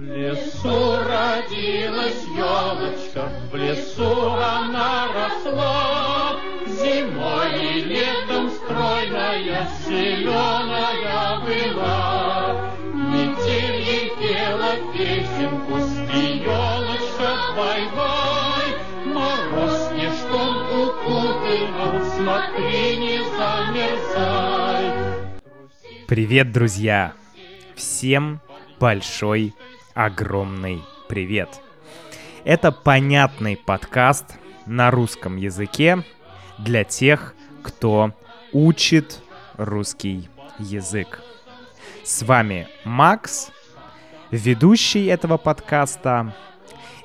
Лесу родилась елочка, в лесу она росла, Зимой и летом стройная, зеленая была. Метель ей пела песенку, спи, елочка, бай-бай, Мороз снежком укутывал, смотри, не замерзай. Привет, друзья! Всем большой, огромный привет! Это понятный подкаст на русском языке для тех, кто учит русский язык. С вами Макс, ведущий этого подкаста,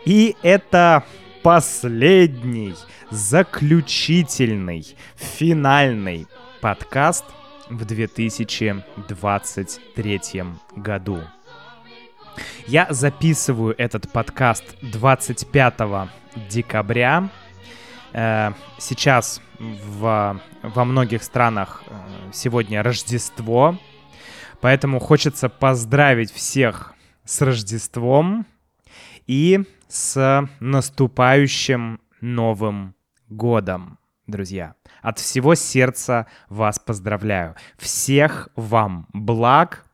и это последний, заключительный, финальный подкаст в 2023 году. Я записываю этот подкаст 25 декабря. Э, Сейчас в, во многих странах э, сегодня Рождество, поэтому хочется поздравить всех с Рождеством и с наступающим Новым годом, друзья. От всего сердца вас поздравляю. Всех вам благ,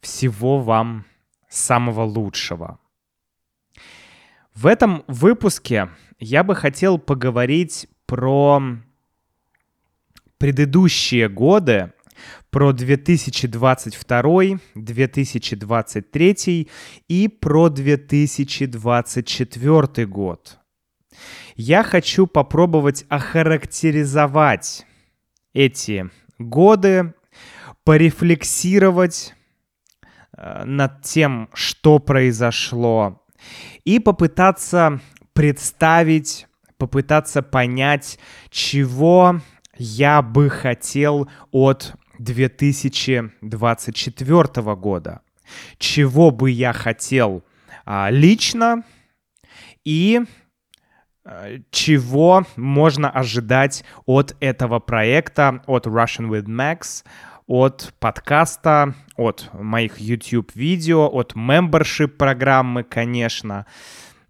всего вам самого лучшего. В этом выпуске я бы хотел поговорить про предыдущие годы, про 2022, 2023 и про 2024 год. Я хочу попробовать охарактеризовать эти годы, порефлексировать над тем, что произошло, и попытаться представить, попытаться понять, чего я бы хотел от 2024 года, чего бы я хотел а, лично и а, чего можно ожидать от этого проекта, от Russian with Max, от подкаста, от моих YouTube-видео, от membership программы, конечно.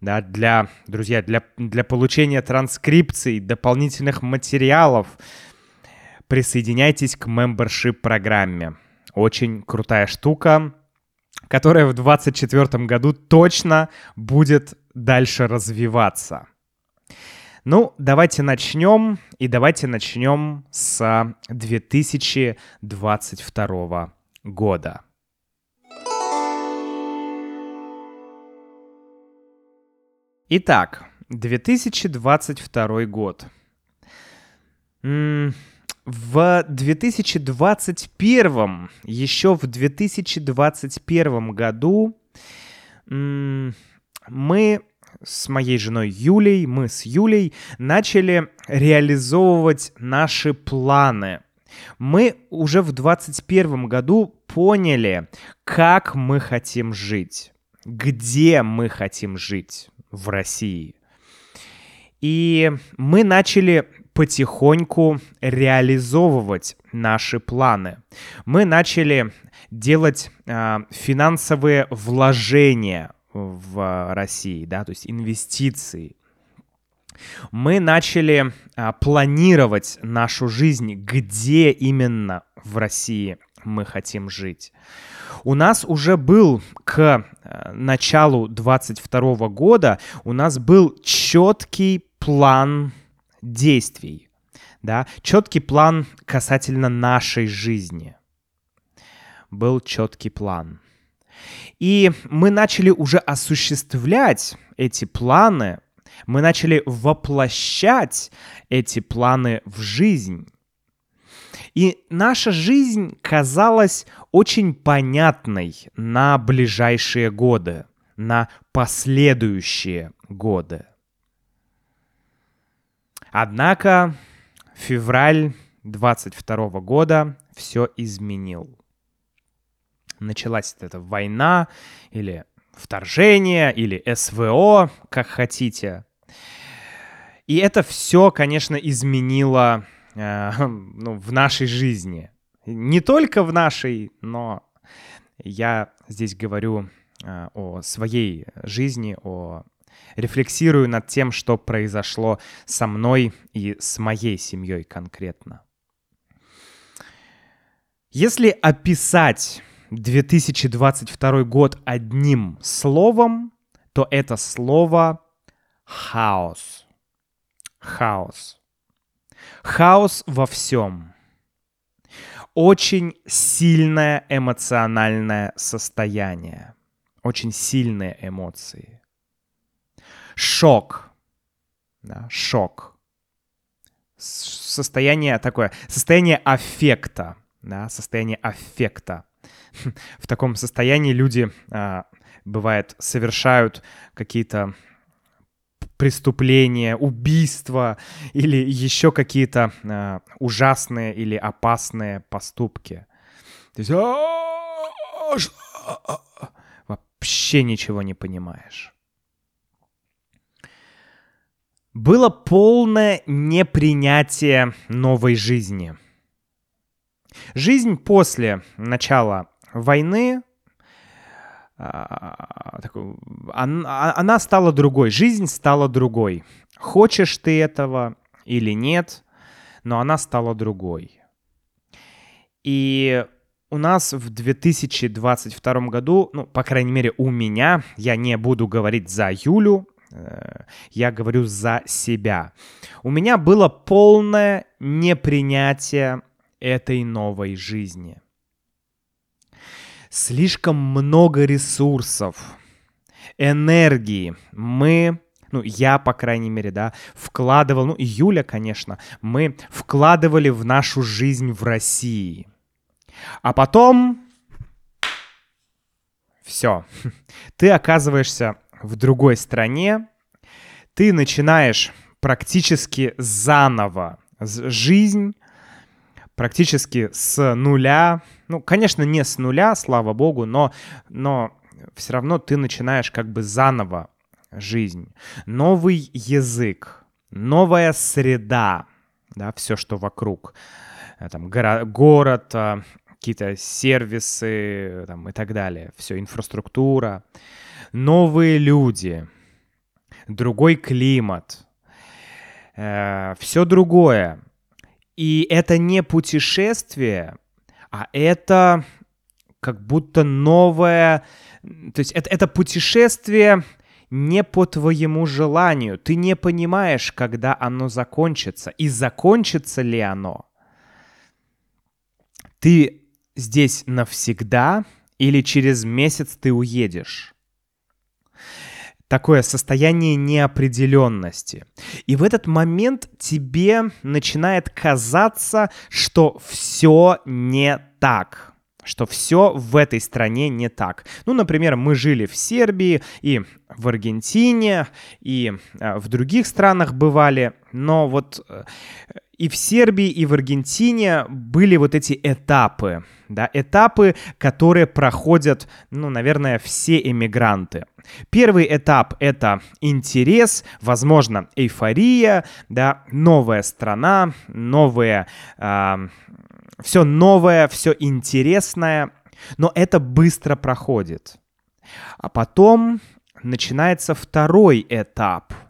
Да, для, друзья, для, для получения транскрипций, дополнительных материалов, присоединяйтесь к membership программе. Очень крутая штука, которая в 2024 году точно будет дальше развиваться. Ну, давайте начнем, и давайте начнем с 2022 года. Итак, 2022 год. В 2021, еще в 2021 году мы с моей женой Юлей, мы с Юлей начали реализовывать наши планы. Мы уже в 2021 году поняли, как мы хотим жить, где мы хотим жить в России. И мы начали потихоньку реализовывать наши планы. Мы начали делать э, финансовые вложения в России, да, то есть инвестиции. Мы начали а, планировать нашу жизнь, где именно в России мы хотим жить. У нас уже был к а, началу 22 года, у нас был четкий план действий, да, четкий план касательно нашей жизни. Был четкий план. И мы начали уже осуществлять эти планы, мы начали воплощать эти планы в жизнь. И наша жизнь казалась очень понятной на ближайшие годы, на последующие годы. Однако февраль 22 года все изменил началась эта война или вторжение или СВО, как хотите. И это все, конечно, изменило э, ну, в нашей жизни. Не только в нашей, но я здесь говорю э, о своей жизни, о рефлексирую над тем, что произошло со мной и с моей семьей конкретно. Если описать 2022 год одним словом, то это слово хаос. Хаос. Хаос во всем. Очень сильное эмоциональное состояние. Очень сильные эмоции. Шок. Да, шок. Состояние такое, состояние аффекта. Да, состояние аффекта. В таком состоянии люди, а, бывает, совершают какие-то преступления, убийства или еще какие-то э, ужасные или опасные поступки. То есть вообще ничего не понимаешь. Было полное непринятие новой жизни. Жизнь после начала войны а, она, она стала другой, жизнь стала другой. Хочешь ты этого или нет, но она стала другой. И у нас в 2022 году, ну, по крайней мере, у меня, я не буду говорить за Юлю, э, я говорю за себя. У меня было полное непринятие этой новой жизни слишком много ресурсов, энергии мы ну, я, по крайней мере, да, вкладывал, ну, Юля, конечно, мы вкладывали в нашу жизнь в России. А потом все, ты оказываешься в другой стране, ты начинаешь практически заново жизнь, практически с нуля. Ну, конечно, не с нуля, слава богу, но, но все равно ты начинаешь как бы заново жизнь. Новый язык, новая среда, да, все, что вокруг. Э, там, горо- город, э, какие-то сервисы там, и так далее. Все, инфраструктура. Новые люди, другой климат, э, все другое. И это не путешествие, а это как будто новое... То есть это, это путешествие не по твоему желанию. Ты не понимаешь, когда оно закончится и закончится ли оно. Ты здесь навсегда или через месяц ты уедешь такое состояние неопределенности. И в этот момент тебе начинает казаться, что все не так что все в этой стране не так. Ну, например, мы жили в Сербии и в Аргентине, и э, в других странах бывали, но вот э, и в Сербии, и в Аргентине были вот эти этапы, да, этапы, которые проходят, ну, наверное, все эмигранты. Первый этап — это интерес, возможно, эйфория, да, новая страна, новые, э, все новое, все интересное, но это быстро проходит. А потом начинается второй этап —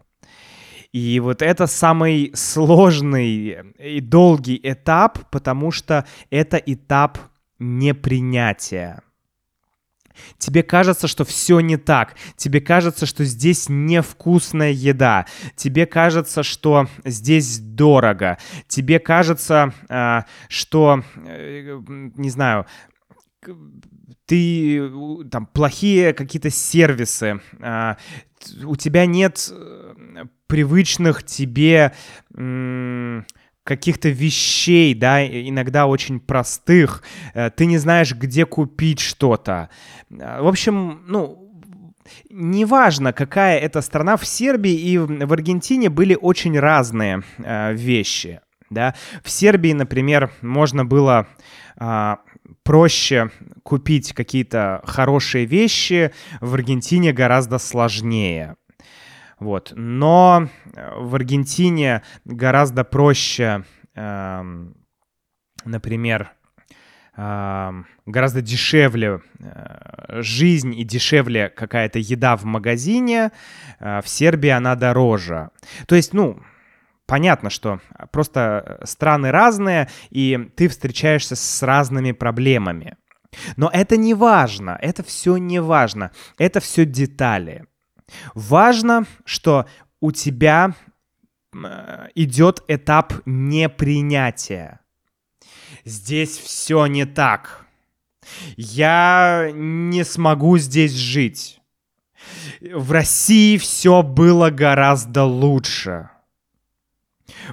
и вот это самый сложный и долгий этап, потому что это этап непринятия. Тебе кажется, что все не так. Тебе кажется, что здесь невкусная еда. Тебе кажется, что здесь дорого. Тебе кажется, а, что, э, не знаю, ты там плохие какие-то сервисы, а, у тебя нет э, привычных тебе каких-то вещей, да, иногда очень простых. Э, ты не знаешь, где купить что-то. Э, в общем, ну, Неважно, какая это страна, в Сербии и в Аргентине были очень разные э, вещи. Да? В Сербии, например, можно было э, проще купить какие-то хорошие вещи, в Аргентине гораздо сложнее. Вот. Но э, в Аргентине гораздо проще, э, например, гораздо дешевле э, жизнь и дешевле какая-то еда в магазине, э, в Сербии она дороже. То есть, ну, понятно, что просто страны разные, и ты встречаешься с разными проблемами. Но это не важно, это все не важно, это все детали. Важно, что у тебя э, идет этап непринятия. Здесь все не так. Я не смогу здесь жить. В России все было гораздо лучше.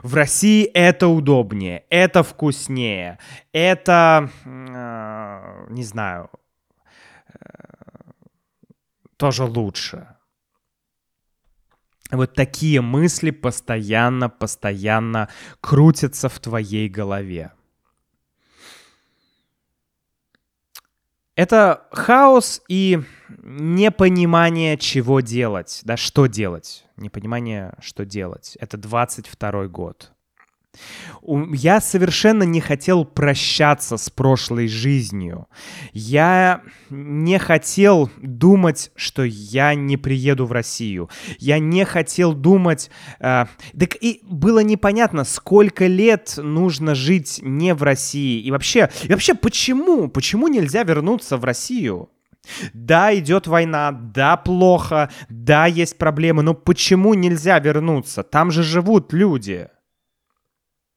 В России это удобнее, это вкуснее, это, э, не знаю, э, тоже лучше. Вот такие мысли постоянно, постоянно крутятся в твоей голове. Это хаос и непонимание, чего делать, да, что делать. Непонимание, что делать. Это 22 год. Я совершенно не хотел прощаться с прошлой жизнью. Я не хотел думать, что я не приеду в Россию. Я не хотел думать... Э, так и было непонятно, сколько лет нужно жить не в России. И вообще, и вообще почему? Почему нельзя вернуться в Россию? Да, идет война, да, плохо, да, есть проблемы, но почему нельзя вернуться? Там же живут люди.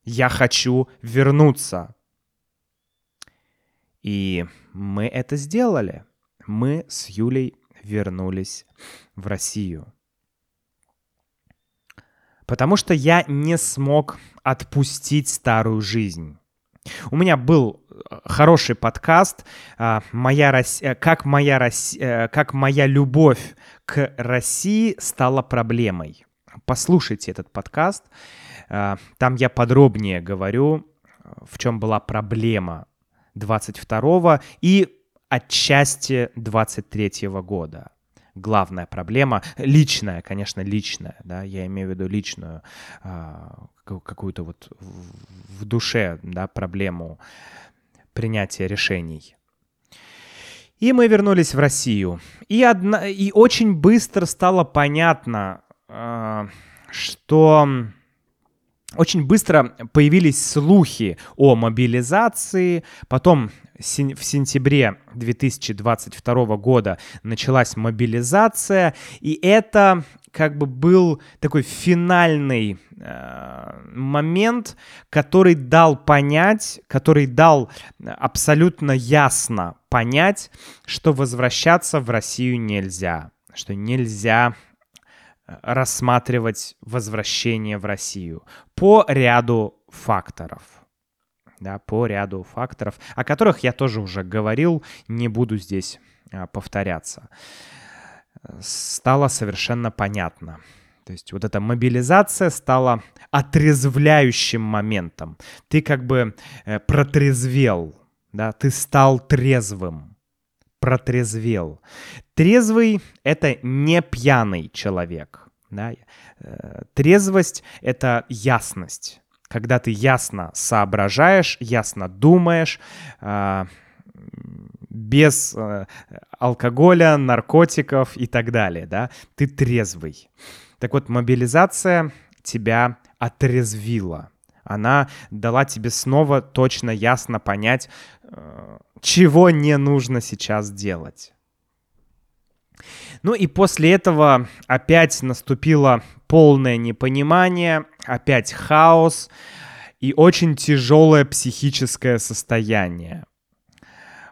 Я хочу вернуться. И мы это сделали. Мы с Юлей вернулись в Россию. Потому что я не смог отпустить старую жизнь. У меня был э, хороший подкаст а, моя Рос... Э, как моя Рос... Э, как моя любовь к России стала проблемой. Послушайте этот подкаст. А, там я подробнее говорю, в чем была проблема 22 и отчасти 23 года. Главная проблема, личная, конечно, личная, да, я имею в виду личную, а, какую-то вот в душе, да, проблему принятия решений. И мы вернулись в Россию. И, одна, и очень быстро стало понятно, а, что очень быстро появились слухи о мобилизации, потом в сентябре 2022 года началась мобилизация, и это как бы был такой финальный э, момент, который дал понять, который дал абсолютно ясно понять, что возвращаться в Россию нельзя, что нельзя рассматривать возвращение в Россию по ряду факторов. Да, по ряду факторов, о которых я тоже уже говорил, не буду здесь а, повторяться. Стало совершенно понятно. То есть вот эта мобилизация стала отрезвляющим моментом. Ты как бы э, протрезвел, да, ты стал трезвым протрезвел. Трезвый — это не пьяный человек. Да? Э, трезвость — это ясность. Когда ты ясно соображаешь, ясно думаешь, э, без э, алкоголя, наркотиков и так далее, да, ты трезвый. Так вот, мобилизация тебя отрезвила. Она дала тебе снова точно ясно понять, чего не нужно сейчас делать. Ну и после этого опять наступило полное непонимание, опять хаос и очень тяжелое психическое состояние.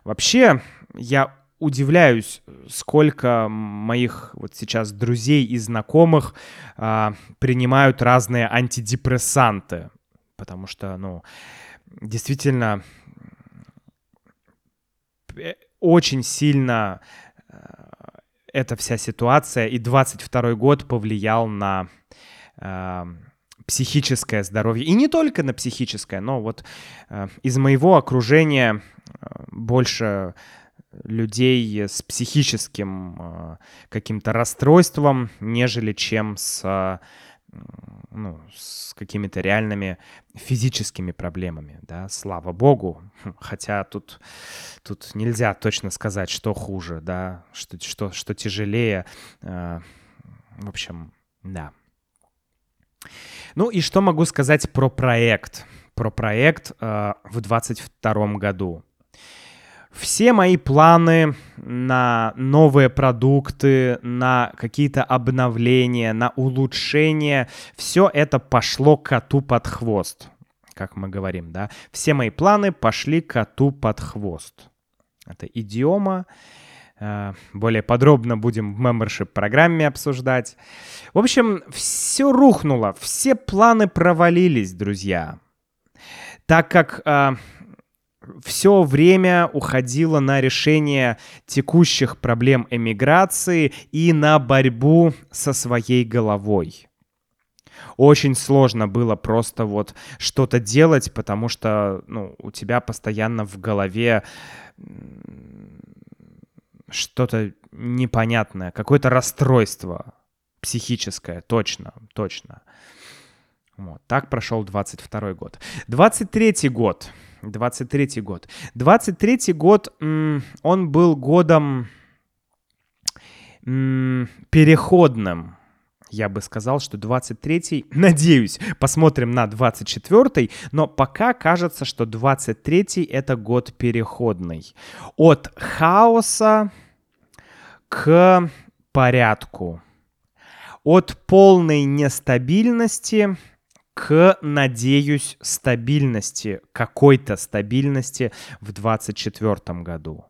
Вообще, я удивляюсь, сколько моих вот сейчас друзей и знакомых а, принимают разные антидепрессанты, потому что, ну, действительно Э, очень сильно э, эта вся ситуация и 22 год повлиял на э, психическое здоровье. И не только на психическое, но вот э, из моего окружения э, больше людей с психическим э, каким-то расстройством, нежели чем с э, ну, с какими-то реальными физическими проблемами, да, слава богу. Хм, хотя тут, тут нельзя точно сказать, что хуже, да, что, что, что тяжелее. Э, в общем, да. Ну и что могу сказать про проект? Про проект э, в 2022 году. Все мои планы на новые продукты, на какие-то обновления, на улучшения, все это пошло коту под хвост, как мы говорим, да. Все мои планы пошли коту под хвост. Это идиома. Э, более подробно будем в membership программе обсуждать. В общем, все рухнуло, все планы провалились, друзья. Так как э, все время уходило на решение текущих проблем эмиграции и на борьбу со своей головой. Очень сложно было просто вот что-то делать, потому что ну, у тебя постоянно в голове что-то непонятное, какое-то расстройство психическое, точно, точно. Вот, так прошел 22 год. 23 год. 23 год. 23 год, он был годом переходным. Я бы сказал, что 23-й, надеюсь, посмотрим на 24-й, но пока кажется, что 23-й это год переходный. От хаоса к порядку. От полной нестабильности к, надеюсь, стабильности, какой-то стабильности в 2024 году.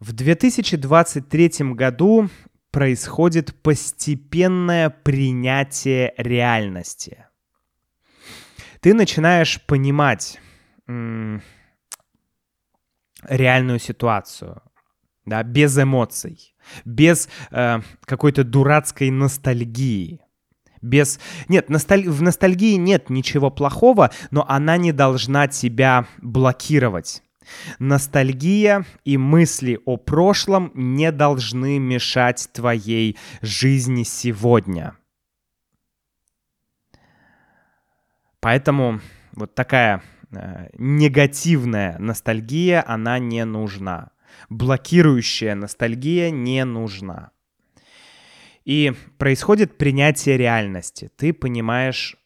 В 2023 году происходит постепенное принятие реальности. Ты начинаешь понимать м- реальную ситуацию, да, без эмоций, без э, какой-то дурацкой ностальгии без... Нет, в ностальгии нет ничего плохого, но она не должна тебя блокировать. Ностальгия и мысли о прошлом не должны мешать твоей жизни сегодня. Поэтому вот такая э, негативная ностальгия, она не нужна. Блокирующая ностальгия не нужна. И происходит принятие реальности. Ты понимаешь,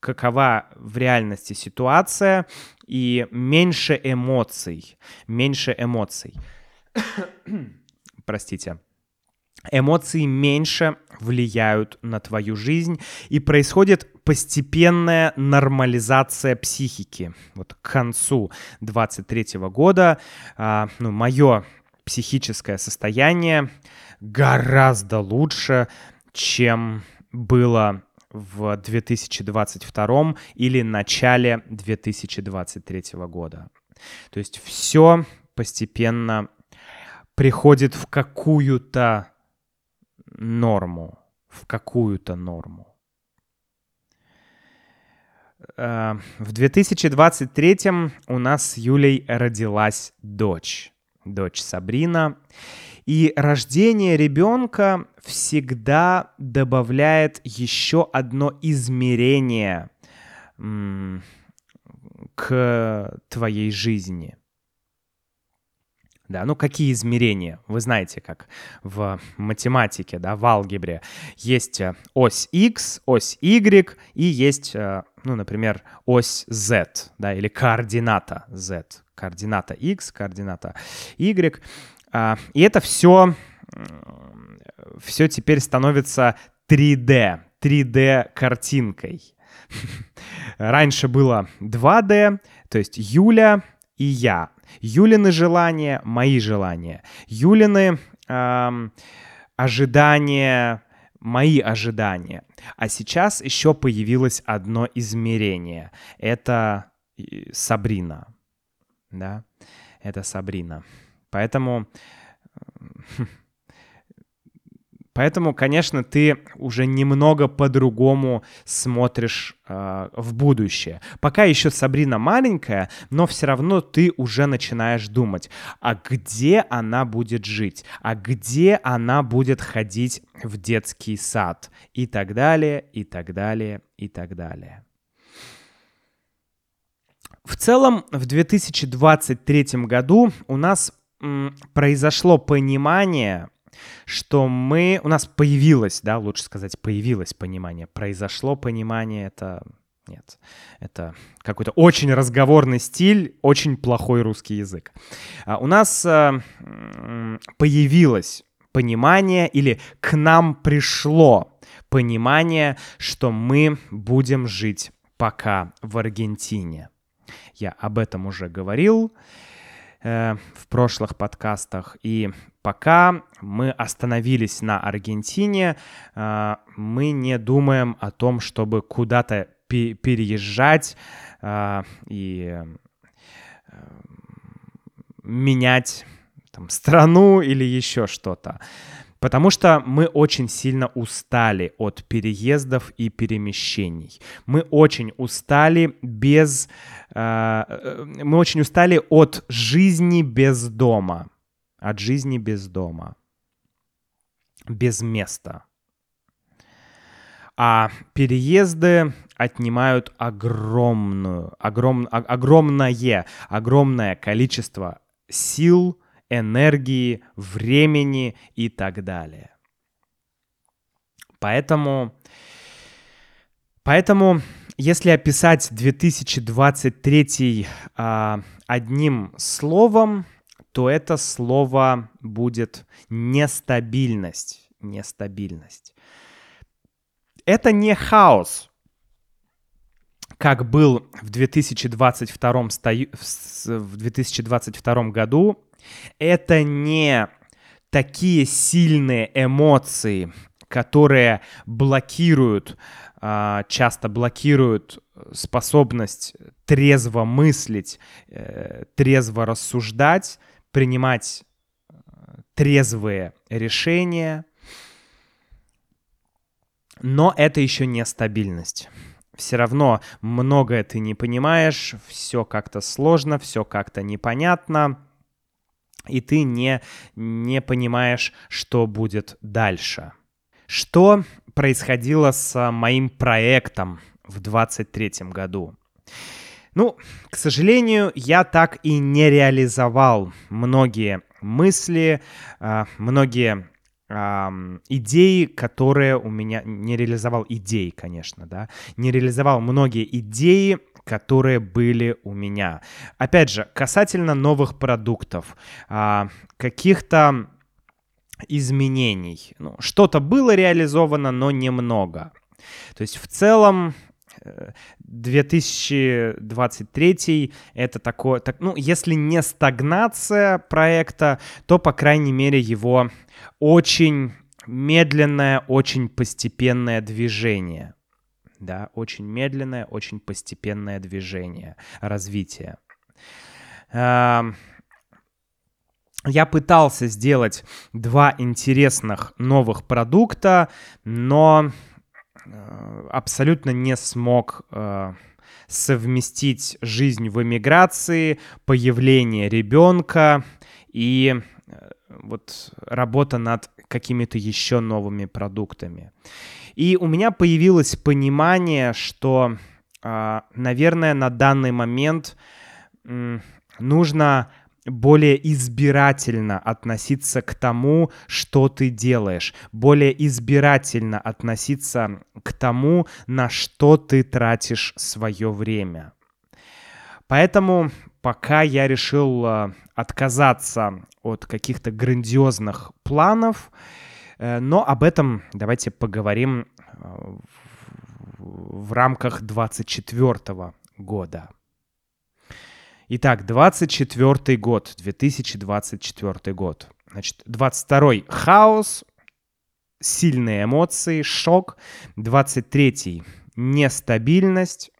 какова в реальности ситуация, и меньше эмоций. Меньше эмоций. Простите. Эмоции меньше влияют на твою жизнь, и происходит постепенная нормализация психики. Вот к концу 23 года, а, ну, мое психическое состояние гораздо лучше, чем было в 2022 или начале 2023 года. То есть все постепенно приходит в какую-то норму, в какую-то норму. Э, в 2023 у нас с Юлей родилась дочь, дочь Сабрина. И рождение ребенка всегда добавляет еще одно измерение к твоей жизни. Да, ну какие измерения? Вы знаете, как в математике, да, в алгебре есть э, ось x, ось y и есть, э, ну, например, ось z, да, или координата z, координата x, координата y. А, и это все, все теперь становится 3D, 3D картинкой. Раньше было 2D, то есть Юля и я. Юлины желания, мои желания. Юлины эм, ожидания, мои ожидания. А сейчас еще появилось одно измерение. Это Сабрина. Да, это Сабрина. Поэтому Поэтому, конечно, ты уже немного по-другому смотришь э, в будущее. Пока еще Сабрина маленькая, но все равно ты уже начинаешь думать, а где она будет жить, а где она будет ходить в детский сад и так далее, и так далее, и так далее. В целом, в 2023 году у нас произошло понимание что мы, у нас появилось, да, лучше сказать, появилось понимание, произошло понимание, это нет, это какой-то очень разговорный стиль, очень плохой русский язык. А у нас а, появилось понимание или к нам пришло понимание, что мы будем жить пока в Аргентине. Я об этом уже говорил э, в прошлых подкастах, и Пока мы остановились на Аргентине, а, мы не думаем о том, чтобы куда-то переезжать а, и э, менять там, страну или еще что-то. Потому что мы очень сильно устали от переездов и перемещений. Мы очень устали без... Э, мы очень устали от жизни без дома от жизни без дома, без места. А переезды отнимают огромную, огром, огромное, огромное количество сил, энергии, времени и так далее. Поэтому, поэтому если описать 2023 а, одним словом, то это слово будет нестабильность. Нестабильность. Это не хаос, как был в 2022, в 2022 году. Это не такие сильные эмоции, которые блокируют, а, часто блокируют способность трезво мыслить, э, трезво рассуждать, принимать э, трезвые решения, но это еще не стабильность. Все равно многое ты не понимаешь, все как-то сложно, все как-то непонятно, и ты не, не понимаешь, что будет дальше. Что происходило с моим проектом в 2023 году? Ну, к сожалению, я так и не реализовал многие мысли, а, многие идеи, которые у меня... Не реализовал идеи, конечно, да. Не реализовал многие идеи, которые были у меня. Опять же, касательно новых продуктов, а, каких-то изменений. Ну, что-то было реализовано, но немного. То есть в целом 2023 это такое, так, ну, если не стагнация проекта, то, по крайней мере, его очень медленное, очень постепенное движение. Да, очень медленное, очень постепенное движение, развитие. Я пытался сделать два интересных новых продукта, но абсолютно не смог э, совместить жизнь в эмиграции, появление ребенка и э, вот работа над какими-то еще новыми продуктами. И у меня появилось понимание, что, наверное, на данный момент нужно более избирательно относиться к тому, что ты делаешь, более избирательно относиться к тому, на что ты тратишь свое время. Поэтому пока я решил э, отказаться от каких-то грандиозных планов, э, но об этом давайте поговорим э, в рамках 24 года. Итак, 24 год, 2024 год. Значит, 22 хаос, сильные эмоции, шок. 23 нестабильность,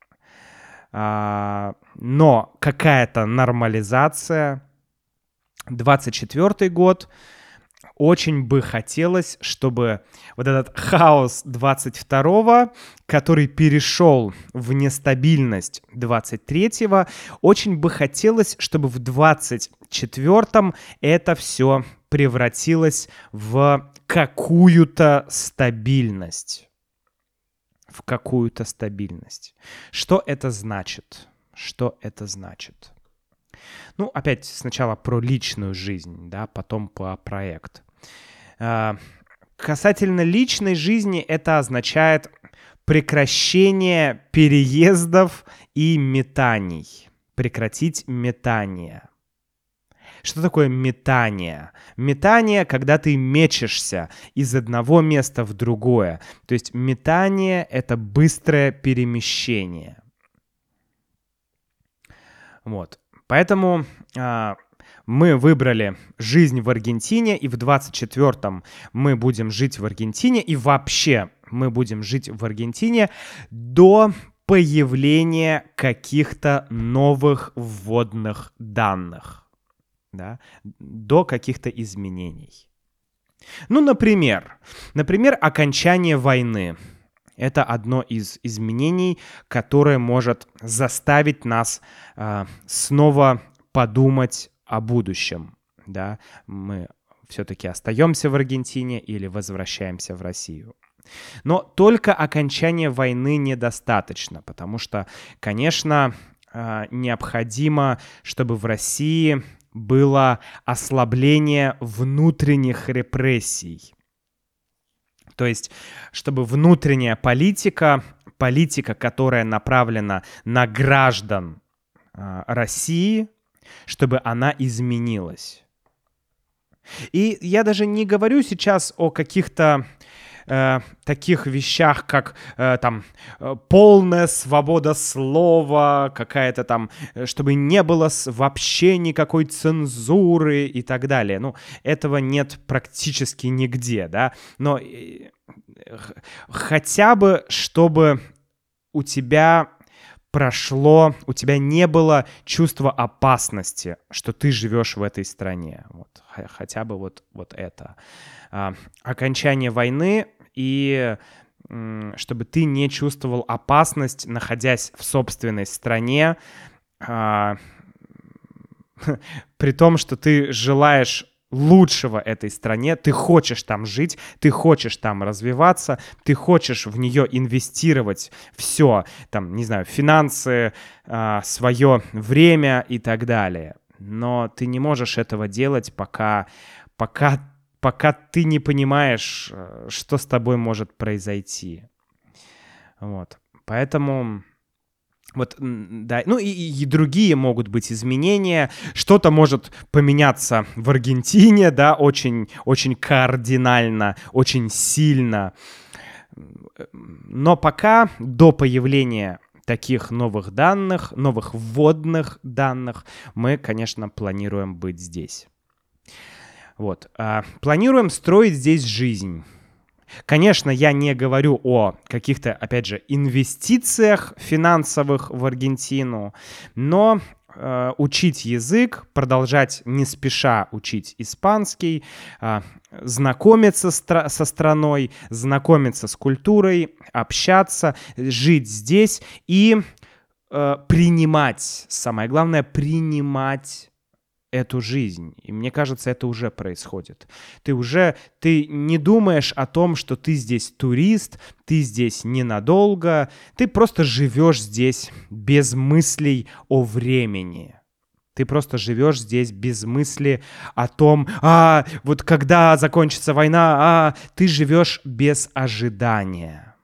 а, но какая-то нормализация. 24 год очень бы хотелось, чтобы вот этот хаос 22-го, который перешел в нестабильность 23-го, очень бы хотелось, чтобы в 24-м это все превратилось в какую-то стабильность. В какую-то стабильность. Что это значит? Что это значит? Ну, опять сначала про личную жизнь, да, потом по проект. А, касательно личной жизни это означает прекращение переездов и метаний. Прекратить метание. Что такое метание? Метание, когда ты мечешься из одного места в другое. То есть метание — это быстрое перемещение. Вот. Поэтому а, мы выбрали жизнь в Аргентине, и в 24-м мы будем жить в Аргентине, и вообще мы будем жить в Аргентине до появления каких-то новых вводных данных, да, до каких-то изменений. Ну, например, например, окончание войны. Это одно из изменений, которое может заставить нас э, снова подумать о будущем. Да? Мы все-таки остаемся в Аргентине или возвращаемся в Россию. Но только окончание войны недостаточно, потому что, конечно, э, необходимо, чтобы в России было ослабление внутренних репрессий. То есть, чтобы внутренняя политика, политика, которая направлена на граждан э, России, чтобы она изменилась. И я даже не говорю сейчас о каких-то э, таких вещах, как э, там э, полная свобода слова, какая-то там, э, чтобы не было вообще никакой цензуры и так далее. Ну, этого нет практически нигде, да. Но э, хотя бы, чтобы у тебя прошло, у тебя не было чувства опасности, что ты живешь в этой стране. Вот, хотя бы вот, вот это. А, окончание войны и чтобы ты не чувствовал опасность, находясь в собственной стране, а, при том, что ты желаешь лучшего этой стране, ты хочешь там жить, ты хочешь там развиваться, ты хочешь в нее инвестировать все, там, не знаю, финансы, а, свое время и так далее. Но ты не можешь этого делать, пока, пока пока ты не понимаешь, э, что с тобой может произойти. Вот. Поэтому... Вот, да, ну и, и другие могут быть изменения. Что-то может поменяться в Аргентине, да, очень, очень кардинально, очень сильно. Но пока до появления таких новых данных, новых вводных данных, мы, конечно, планируем быть здесь. Вот. А, планируем строить здесь жизнь. Конечно, я не говорю о каких-то, опять же, инвестициях финансовых в Аргентину, но э, учить язык, продолжать не спеша учить испанский, э, знакомиться со страной, знакомиться с культурой, общаться, жить здесь и э, принимать, самое главное, принимать эту жизнь. И мне кажется, это уже происходит. Ты уже, ты не думаешь о том, что ты здесь турист, ты здесь ненадолго, ты просто живешь здесь без мыслей о времени. Ты просто живешь здесь без мысли о том, а вот когда закончится война, а ты живешь без ожидания.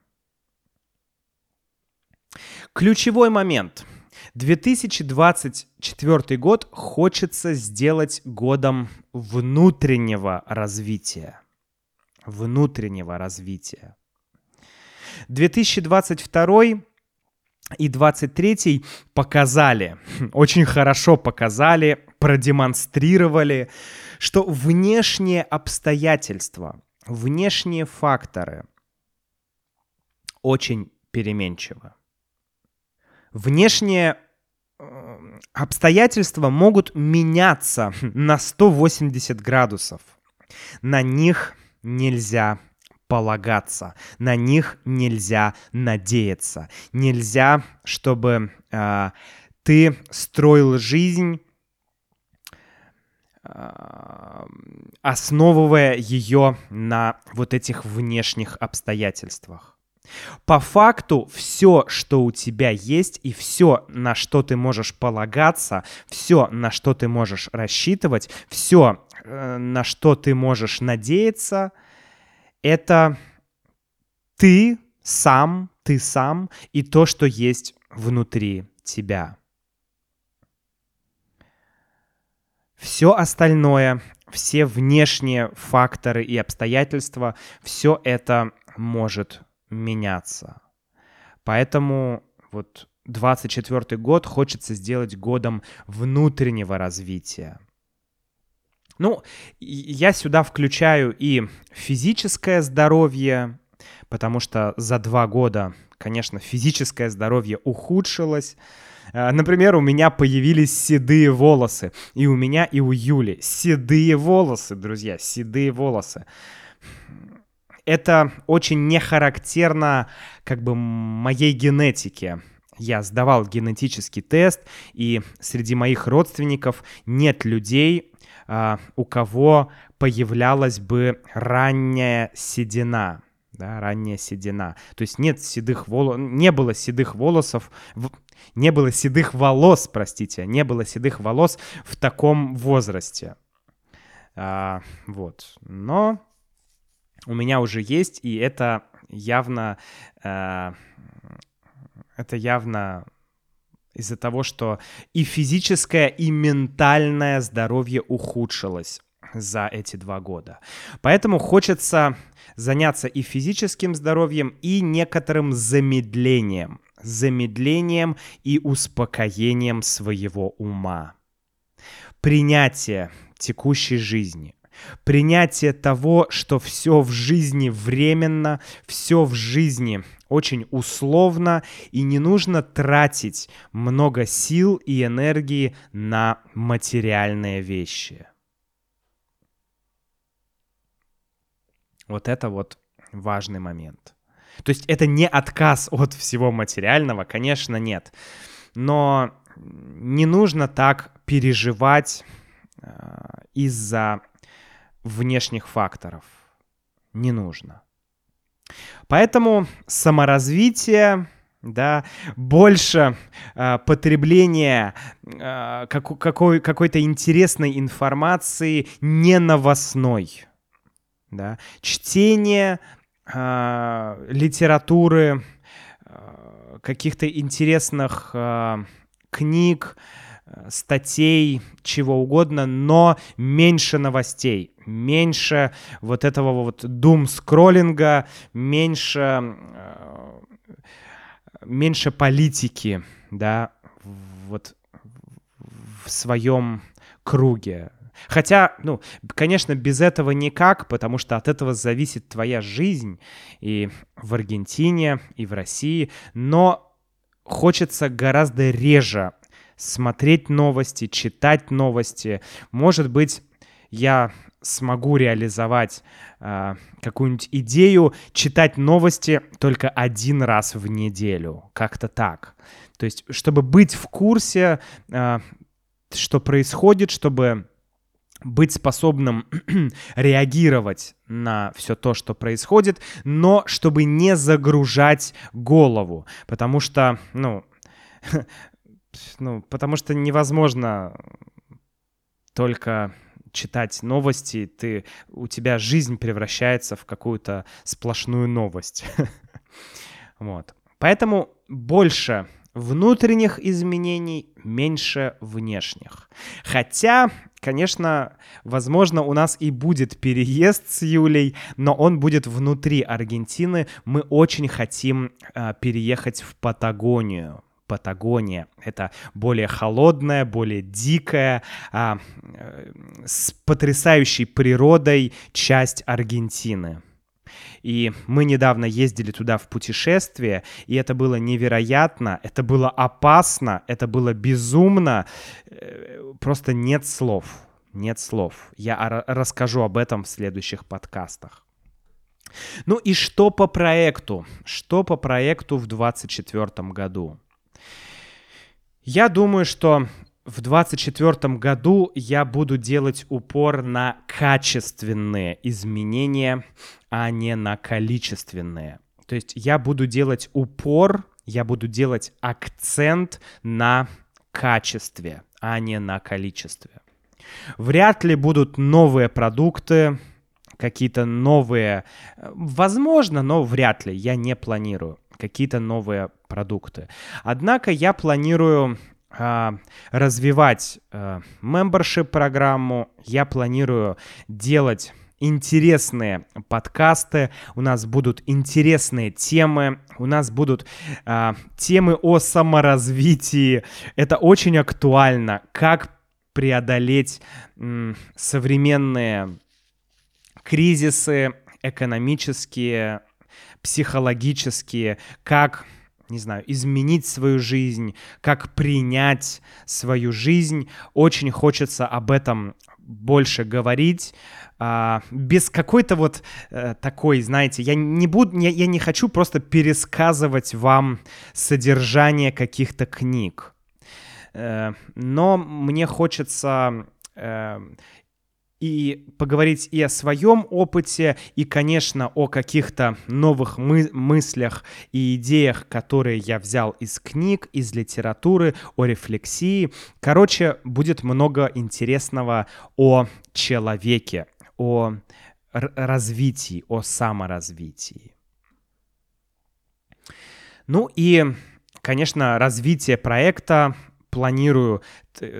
Ключевой момент – 2024 год хочется сделать годом внутреннего развития. Внутреннего развития. 2022 и 23 показали, очень хорошо показали, продемонстрировали, что внешние обстоятельства, внешние факторы очень переменчивы. Внешние обстоятельства могут меняться на 180 градусов. На них нельзя полагаться, на них нельзя надеяться, нельзя, чтобы э, ты строил жизнь основывая ее на вот этих внешних обстоятельствах. По факту все, что у тебя есть, и все, на что ты можешь полагаться, все, на что ты можешь рассчитывать, все, э, на что ты можешь надеяться, это ты сам, ты сам и то, что есть внутри тебя. Все остальное, все внешние факторы и обстоятельства, все это может меняться. Поэтому вот 24 год хочется сделать годом внутреннего развития. Ну, я сюда включаю и физическое здоровье, потому что за два года, конечно, физическое здоровье ухудшилось. Э, например, у меня появились седые волосы. И у меня, и у Юли. Седые волосы, друзья, седые волосы. Это очень не характерно как бы моей генетике. Я сдавал генетический тест, и среди моих родственников нет людей, а, у кого появлялась бы ранняя седина да, ранняя седина. То есть нет седых волос, не было седых волосов, не было седых волос, простите, не было седых волос в таком возрасте. А, вот, но у меня уже есть, и это явно, а, это явно из-за того, что и физическое, и ментальное здоровье ухудшилось за эти два года. Поэтому хочется заняться и физическим здоровьем, и некоторым замедлением. Замедлением и успокоением своего ума. Принятие текущей жизни. Принятие того, что все в жизни временно, все в жизни очень условно, и не нужно тратить много сил и энергии на материальные вещи. Вот это вот важный момент. То есть это не отказ от всего материального, конечно, нет. Но не нужно так переживать э, из-за внешних факторов. Не нужно. Поэтому саморазвитие, да, больше э, потребления э, как, какой, какой-то интересной информации не новостной да, чтение э, литературы, э, каких-то интересных э, книг, статей, чего угодно, но меньше новостей, меньше вот этого вот дум-скроллинга, меньше, меньше политики, да, вот в своем круге, Хотя, ну, конечно, без этого никак, потому что от этого зависит твоя жизнь и в Аргентине, и в России, но хочется гораздо реже смотреть новости, читать новости. Может быть, я смогу реализовать э, какую-нибудь идею, читать новости только один раз в неделю, как-то так. То есть, чтобы быть в курсе, э, что происходит, чтобы быть способным реагировать на все то, что происходит, но чтобы не загружать голову, потому что, ну, ну, потому что невозможно только читать новости, ты, у тебя жизнь превращается в какую-то сплошную новость. вот. Поэтому больше внутренних изменений, меньше внешних. Хотя, конечно, возможно, у нас и будет переезд с Юлей, но он будет внутри Аргентины. Мы очень хотим э, переехать в Патагонию. Патагония. Это более холодная, более дикая, а, э, с потрясающей природой часть Аргентины. И мы недавно ездили туда в путешествие, и это было невероятно, это было опасно, это было безумно, э, просто нет слов. нет слов. Я расскажу об этом в следующих подкастах. Ну и что по проекту? Что по проекту в 2024 году? Я думаю, что в 2024 году я буду делать упор на качественные изменения, а не на количественные. То есть я буду делать упор, я буду делать акцент на качестве, а не на количестве. Вряд ли будут новые продукты, какие-то новые, возможно, но вряд ли, я не планирую какие-то новые продукты. Однако я планирую а, развивать а, membership программу, я планирую делать интересные подкасты, у нас будут интересные темы, у нас будут а, темы о саморазвитии. Это очень актуально, как преодолеть современные кризисы экономические, психологические, как не знаю, изменить свою жизнь, как принять свою жизнь. Очень хочется об этом больше говорить, а, без какой-то вот а, такой, знаете, я не буду, я, я не хочу просто пересказывать вам содержание каких-то книг, а, но мне хочется а, и поговорить и о своем опыте, и, конечно, о каких-то новых мы мыслях и идеях, которые я взял из книг, из литературы, о рефлексии. Короче, будет много интересного о человеке, о развитии, о саморазвитии. Ну и, конечно, развитие проекта планирую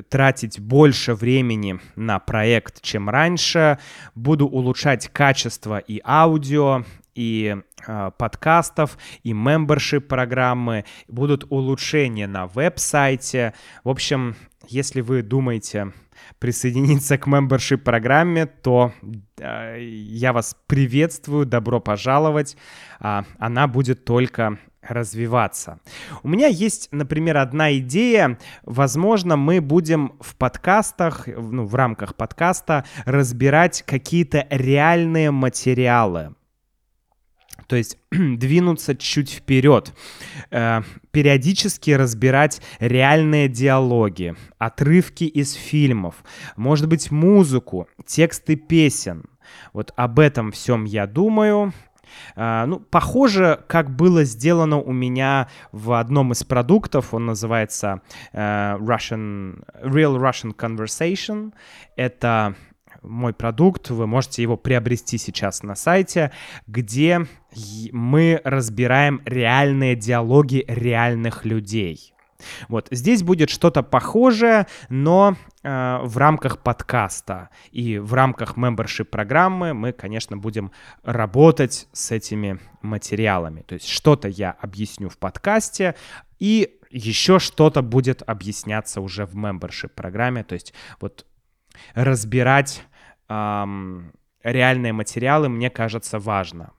тратить больше времени на проект, чем раньше. Буду улучшать качество и аудио, и э, подкастов, и мембершип программы. Будут улучшения на веб-сайте. В общем, если вы думаете присоединиться к мембершип программе, то э, я вас приветствую, добро пожаловать. Э, она будет только развиваться. У меня есть, например, одна идея. Возможно, мы будем в подкастах, ну, в рамках подкаста разбирать какие-то реальные материалы. То есть двинуться чуть вперед, э, периодически разбирать реальные диалоги, отрывки из фильмов, может быть, музыку, тексты песен. Вот об этом всем я думаю. Uh, ну, похоже, как было сделано у меня в одном из продуктов, он называется uh, Russian, Real Russian Conversation. Это мой продукт, вы можете его приобрести сейчас на сайте, где мы разбираем реальные диалоги реальных людей. Вот здесь будет что-то похожее, но э, в рамках подкаста и в рамках membership программы мы, конечно, будем работать с этими материалами. То есть что-то я объясню в подкасте и еще что-то будет объясняться уже в membership программе. То есть вот разбирать эм, реальные материалы мне кажется важно.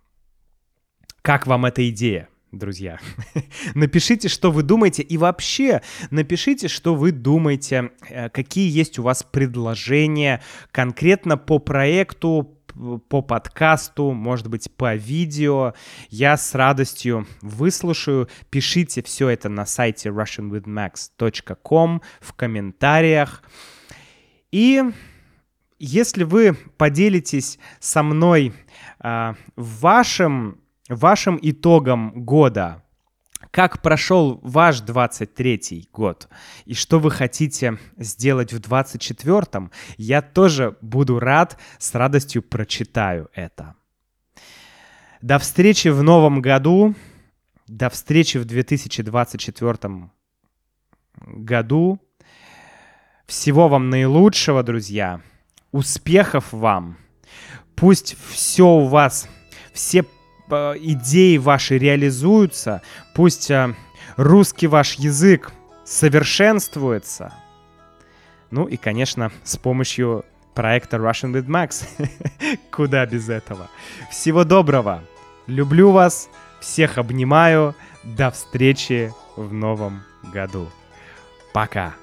Как вам эта идея? Друзья. напишите, что вы думаете, и вообще напишите, что вы думаете, э, какие есть у вас предложения конкретно по проекту, по подкасту, может быть, по видео. Я с радостью выслушаю. Пишите все это на сайте russianwithmax.com в комментариях. И если вы поделитесь со мной э, вашим вашим итогом года. Как прошел ваш 23 год и что вы хотите сделать в 24-м, я тоже буду рад, с радостью прочитаю это. До встречи в новом году, до встречи в 2024 году. Всего вам наилучшего, друзья. Успехов вам. Пусть все у вас, все идеи ваши реализуются, пусть э, русский ваш язык совершенствуется. Ну и, конечно, с помощью проекта Russian with Max. Куда без этого? Всего доброго. Люблю вас. Всех обнимаю. До встречи в новом году. Пока.